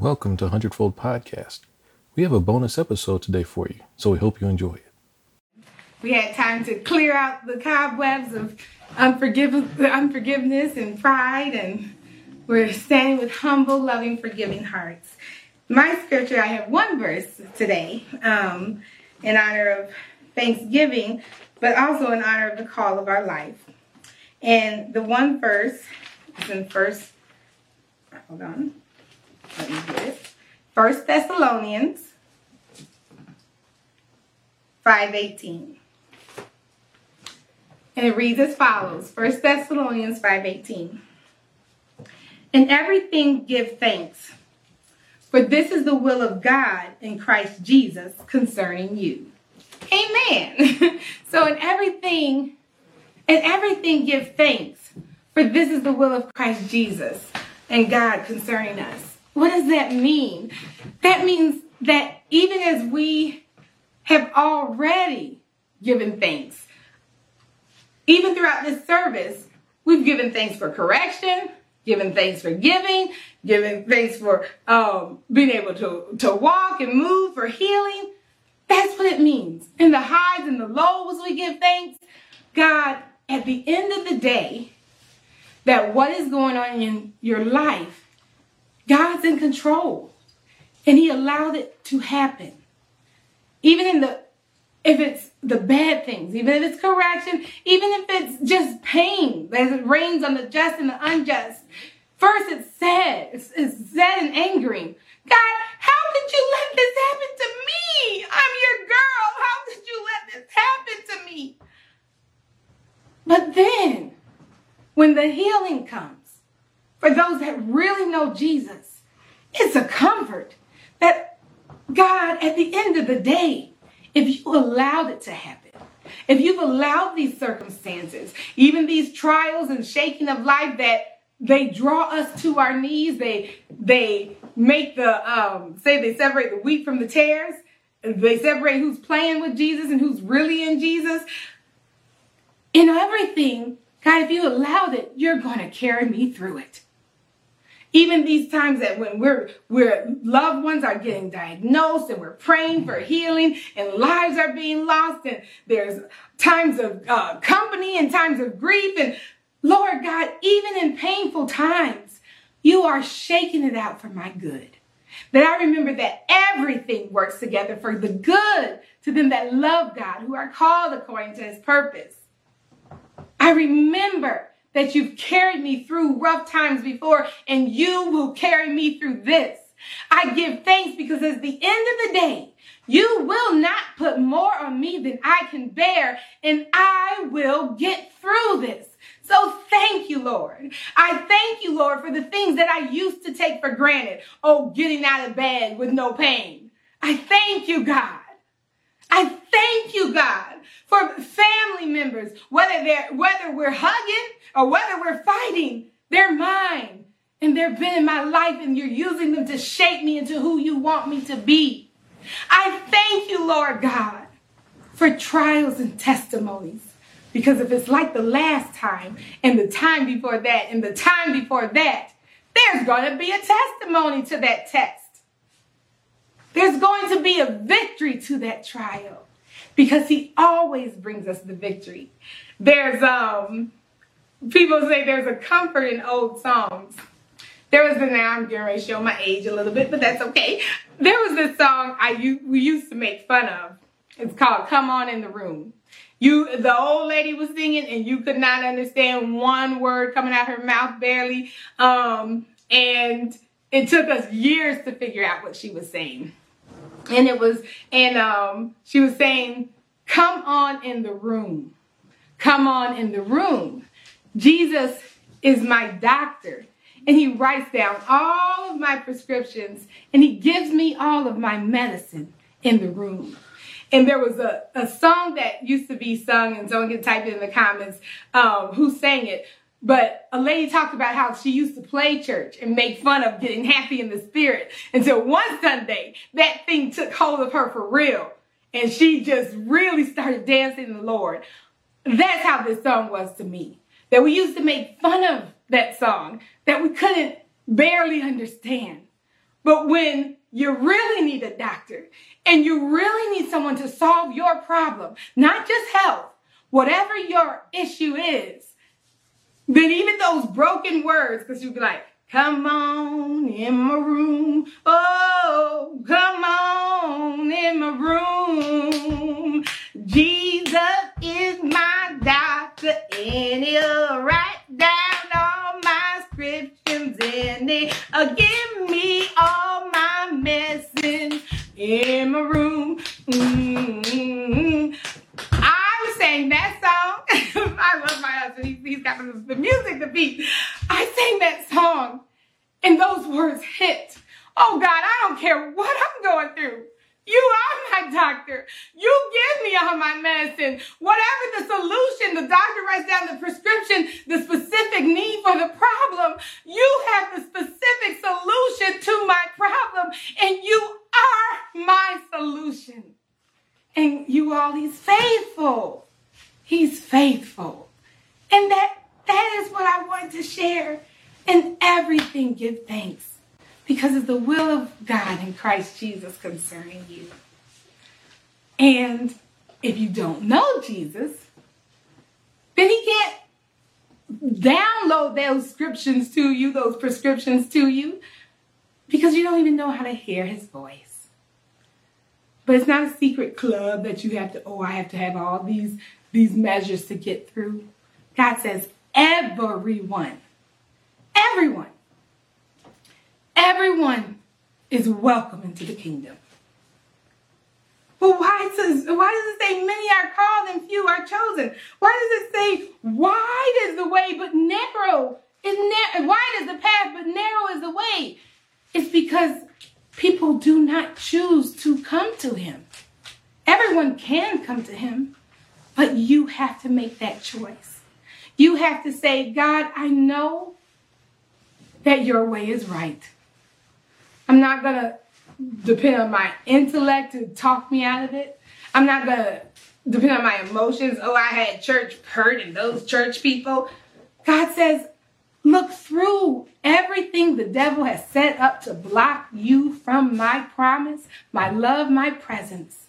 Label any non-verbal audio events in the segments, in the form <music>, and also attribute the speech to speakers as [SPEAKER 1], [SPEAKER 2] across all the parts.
[SPEAKER 1] Welcome to Hundredfold Podcast. We have a bonus episode today for you, so we hope you enjoy it.
[SPEAKER 2] We had time to clear out the cobwebs of unforgiv- unforgiveness and pride, and we're standing with humble, loving, forgiving hearts. My scripture, I have one verse today um, in honor of Thanksgiving, but also in honor of the call of our life. And the one verse is in First. Hold on. Let me it. First Thessalonians 5:18. And it reads as follows. First Thessalonians 5:18. In everything give thanks, for this is the will of God in Christ Jesus concerning you. Amen. <laughs> so in everything, in everything give thanks, for this is the will of Christ Jesus and God concerning us. What does that mean? That means that even as we have already given thanks, even throughout this service, we've given thanks for correction, given thanks for giving, given thanks for um, being able to, to walk and move, for healing. That's what it means. In the highs and the lows, we give thanks. God, at the end of the day, that what is going on in your life, God's in control. And He allowed it to happen. Even in the if it's the bad things, even if it's correction, even if it's just pain, as it rains on the just and the unjust. First, it's sad. It's, it's sad and angering. God, how could you let this happen to me? I'm your girl. How could you let this happen to me? But then, when the healing comes, for those that really know Jesus, it's a comfort that God, at the end of the day, if you allowed it to happen, if you've allowed these circumstances, even these trials and shaking of life that they draw us to our knees, they they make the um, say they separate the wheat from the tares, and they separate who's playing with Jesus and who's really in Jesus. In everything, God, if you allowed it, you're going to carry me through it. Even these times that when we're, we're loved ones are getting diagnosed and we're praying for healing and lives are being lost and there's times of uh, company and times of grief and Lord God, even in painful times, you are shaking it out for my good. That I remember that everything works together for the good to them that love God, who are called according to his purpose. I remember that you've carried me through rough times before and you will carry me through this. I give thanks because at the end of the day, you will not put more on me than I can bear and I will get through this. So thank you, Lord. I thank you, Lord, for the things that I used to take for granted. Oh, getting out of bed with no pain. I thank you, God. Thank you, God, for family members, whether they're whether we're hugging or whether we're fighting, they're mine. And they've been in my life, and you're using them to shape me into who you want me to be. I thank you, Lord God, for trials and testimonies. Because if it's like the last time, and the time before that, and the time before that, there's going to be a testimony to that test. There's going to be a victory to that trial because he always brings us the victory. There's um people say there's a comfort in old songs. There was the now I'm going to show my age a little bit, but that's okay. There was this song I we used to make fun of. It's called "Come On in the Room." You, the old lady was singing, and you could not understand one word coming out her mouth barely. Um, and it took us years to figure out what she was saying and it was and um she was saying come on in the room. Come on in the room. Jesus is my doctor. And he writes down all of my prescriptions and he gives me all of my medicine in the room. And there was a, a song that used to be sung and someone can type it in the comments um, who sang it but a lady talked about how she used to play church and make fun of getting happy in the spirit until one Sunday that thing took hold of her for real. And she just really started dancing the Lord. That's how this song was to me. That we used to make fun of that song, that we couldn't barely understand. But when you really need a doctor and you really need someone to solve your problem, not just health, whatever your issue is, then even those broken words, because you'd be like, Come on in my room. Oh, come on in my room. Jesus is my doctor and he'll write down all my scriptures and he'll give me all my medicine in my room. Mm-hmm. I sang that song. I love my husband. He, he's got the, the music, the beat. I sang that song and those words hit. Oh God, I don't care what I'm going through. You doctor. You give me all my medicine. Whatever the solution, the doctor writes down the prescription, the specific need for the problem. You have the specific solution to my problem, and you are my solution. And you all, he's faithful. He's faithful. And that that is what I want to share. In everything give thanks because it's the will of God in Christ Jesus concerning you. And if you don't know Jesus, then he can't download those scriptures to you, those prescriptions to you, because you don't even know how to hear his voice. But it's not a secret club that you have to, oh, I have to have all these, these measures to get through. God says, everyone, everyone Everyone is welcome into the kingdom. But why does, why does it say many are called and few are chosen? Why does it say wide is the way but narrow is narrow, wide is the path but narrow is the way? It's because people do not choose to come to him. Everyone can come to him, but you have to make that choice. You have to say, God, I know that your way is right. I'm not going to depend on my intellect to talk me out of it. I'm not to depend on my emotions. Oh, I had church hurt and those church people. God says, look through everything the devil has set up to block you from my promise, my love, my presence.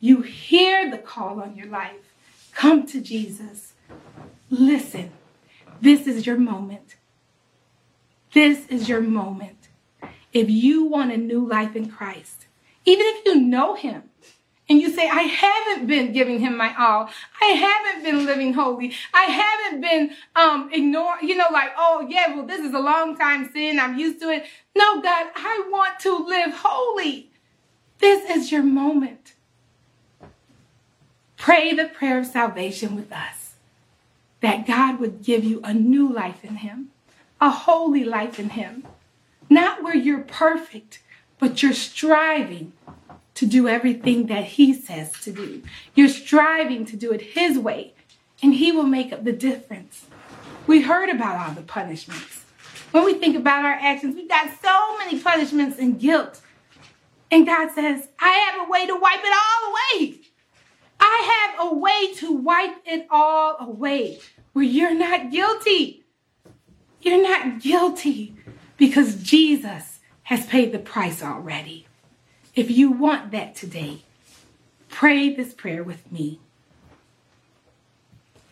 [SPEAKER 2] You hear the call on your life. Come to Jesus. Listen. This is your moment. This is your moment if you want a new life in Christ, even if you know Him, and you say, I haven't been giving him my all. I haven't been living holy. I haven't been um ignoring, you know, like, oh yeah, well, this is a long time sin. I'm used to it. No, God, I want to live holy. This is your moment. Pray the prayer of salvation with us. That God would give you a new life in him, a holy life in him. Not where you're perfect, but you're striving to do everything that He says to do. You're striving to do it His way, and He will make up the difference. We heard about all the punishments. When we think about our actions, we've got so many punishments and guilt. And God says, I have a way to wipe it all away. I have a way to wipe it all away where you're not guilty. You're not guilty because Jesus has paid the price already. If you want that today, pray this prayer with me.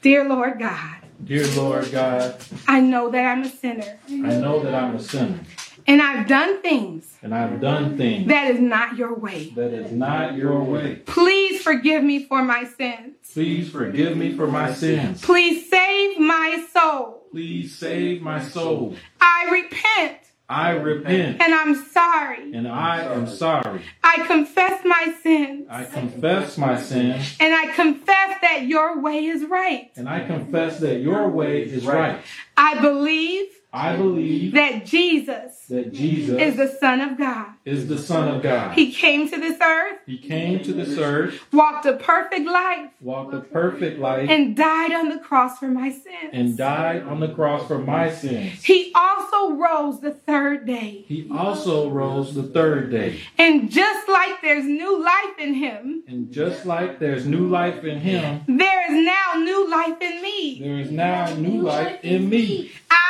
[SPEAKER 2] Dear Lord God,
[SPEAKER 1] Dear Lord God,
[SPEAKER 2] I know that I'm a sinner.
[SPEAKER 1] I know that I'm a sinner.
[SPEAKER 2] And I've done things.
[SPEAKER 1] And I've done things.
[SPEAKER 2] That is not your way.
[SPEAKER 1] That is not your way.
[SPEAKER 2] Please forgive me for my sins.
[SPEAKER 1] Please forgive me for my sins.
[SPEAKER 2] Please save my soul.
[SPEAKER 1] Please save my soul.
[SPEAKER 2] I repent.
[SPEAKER 1] I repent.
[SPEAKER 2] And I'm sorry.
[SPEAKER 1] And I am sorry.
[SPEAKER 2] I confess my sins.
[SPEAKER 1] I confess my sins.
[SPEAKER 2] And I confess that your way is right.
[SPEAKER 1] And I confess that your way is right.
[SPEAKER 2] I believe
[SPEAKER 1] I believe
[SPEAKER 2] that Jesus
[SPEAKER 1] that Jesus
[SPEAKER 2] is the Son of God.
[SPEAKER 1] Is the Son of God.
[SPEAKER 2] He came to this earth.
[SPEAKER 1] He came to this earth.
[SPEAKER 2] Walked a perfect life.
[SPEAKER 1] Walked a perfect life.
[SPEAKER 2] And died on the cross for my sins.
[SPEAKER 1] And died on the cross for my sins.
[SPEAKER 2] He also rose the third day.
[SPEAKER 1] He also rose the third day.
[SPEAKER 2] And just like there's new life in him.
[SPEAKER 1] And just like there's new life in him.
[SPEAKER 2] There is now new life in me.
[SPEAKER 1] There is now new life in me.
[SPEAKER 2] I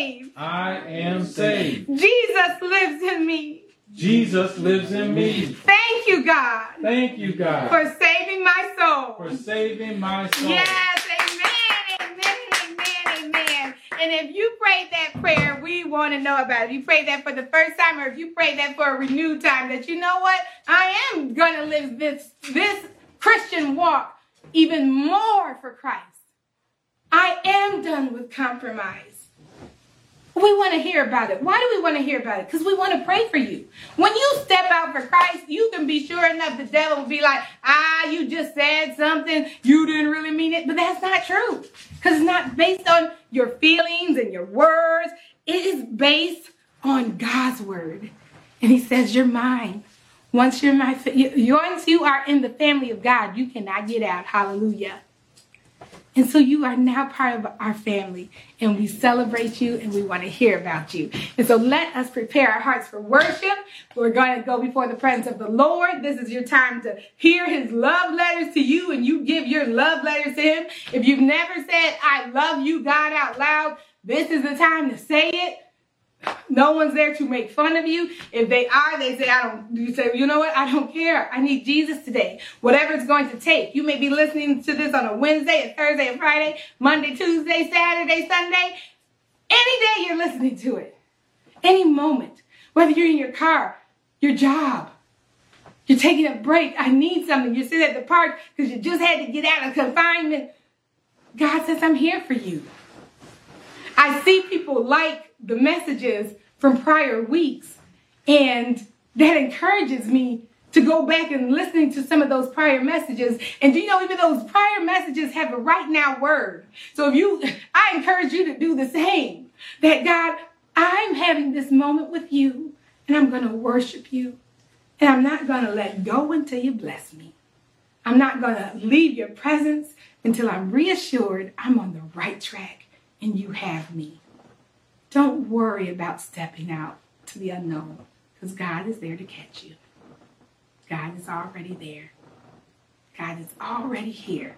[SPEAKER 2] saved.
[SPEAKER 3] I am saved.
[SPEAKER 2] Jesus lives in me.
[SPEAKER 3] Jesus lives in me.
[SPEAKER 2] Thank you, God,
[SPEAKER 3] Thank you, God,
[SPEAKER 2] for saving my soul.
[SPEAKER 3] for saving my soul.
[SPEAKER 2] Yes, amen, amen, amen, amen. And if you prayed that prayer, we want to know about it. If you prayed that for the first time, or if you prayed that for a renewed time, that you know what, I am gonna live this this Christian walk even more for Christ. I am done with compromise. We want to hear about it. Why do we want to hear about it? Because we want to pray for you. When you step out for Christ, you can be sure enough the devil will be like, ah, you just said something. You didn't really mean it. But that's not true. Because it's not based on your feelings and your words. It is based on God's word. And he says, you're mine. Once you're my, once you are in the family of God, you cannot get out. Hallelujah. And so you are now part of our family, and we celebrate you and we want to hear about you. And so let us prepare our hearts for worship. We're going to go before the presence of the Lord. This is your time to hear his love letters to you, and you give your love letters to him. If you've never said, I love you, God, out loud, this is the time to say it. No one's there to make fun of you. If they are, they say, I don't, you say, you know what? I don't care. I need Jesus today. Whatever it's going to take. You may be listening to this on a Wednesday, a Thursday, a Friday, Monday, Tuesday, Saturday, Sunday. Any day you're listening to it. Any moment. Whether you're in your car, your job, you're taking a break. I need something. You're sitting at the park because you just had to get out of confinement. God says, I'm here for you. I see people like the messages from prior weeks, and that encourages me to go back and listening to some of those prior messages. And do you know, even those prior messages have a right now word. So if you, <laughs> I encourage you to do the same. That God, I'm having this moment with you, and I'm going to worship you. And I'm not going to let go until you bless me. I'm not going to leave your presence until I'm reassured I'm on the right track and you have me. Don't worry about stepping out to the unknown because God is there to catch you. God is already there. God is already here.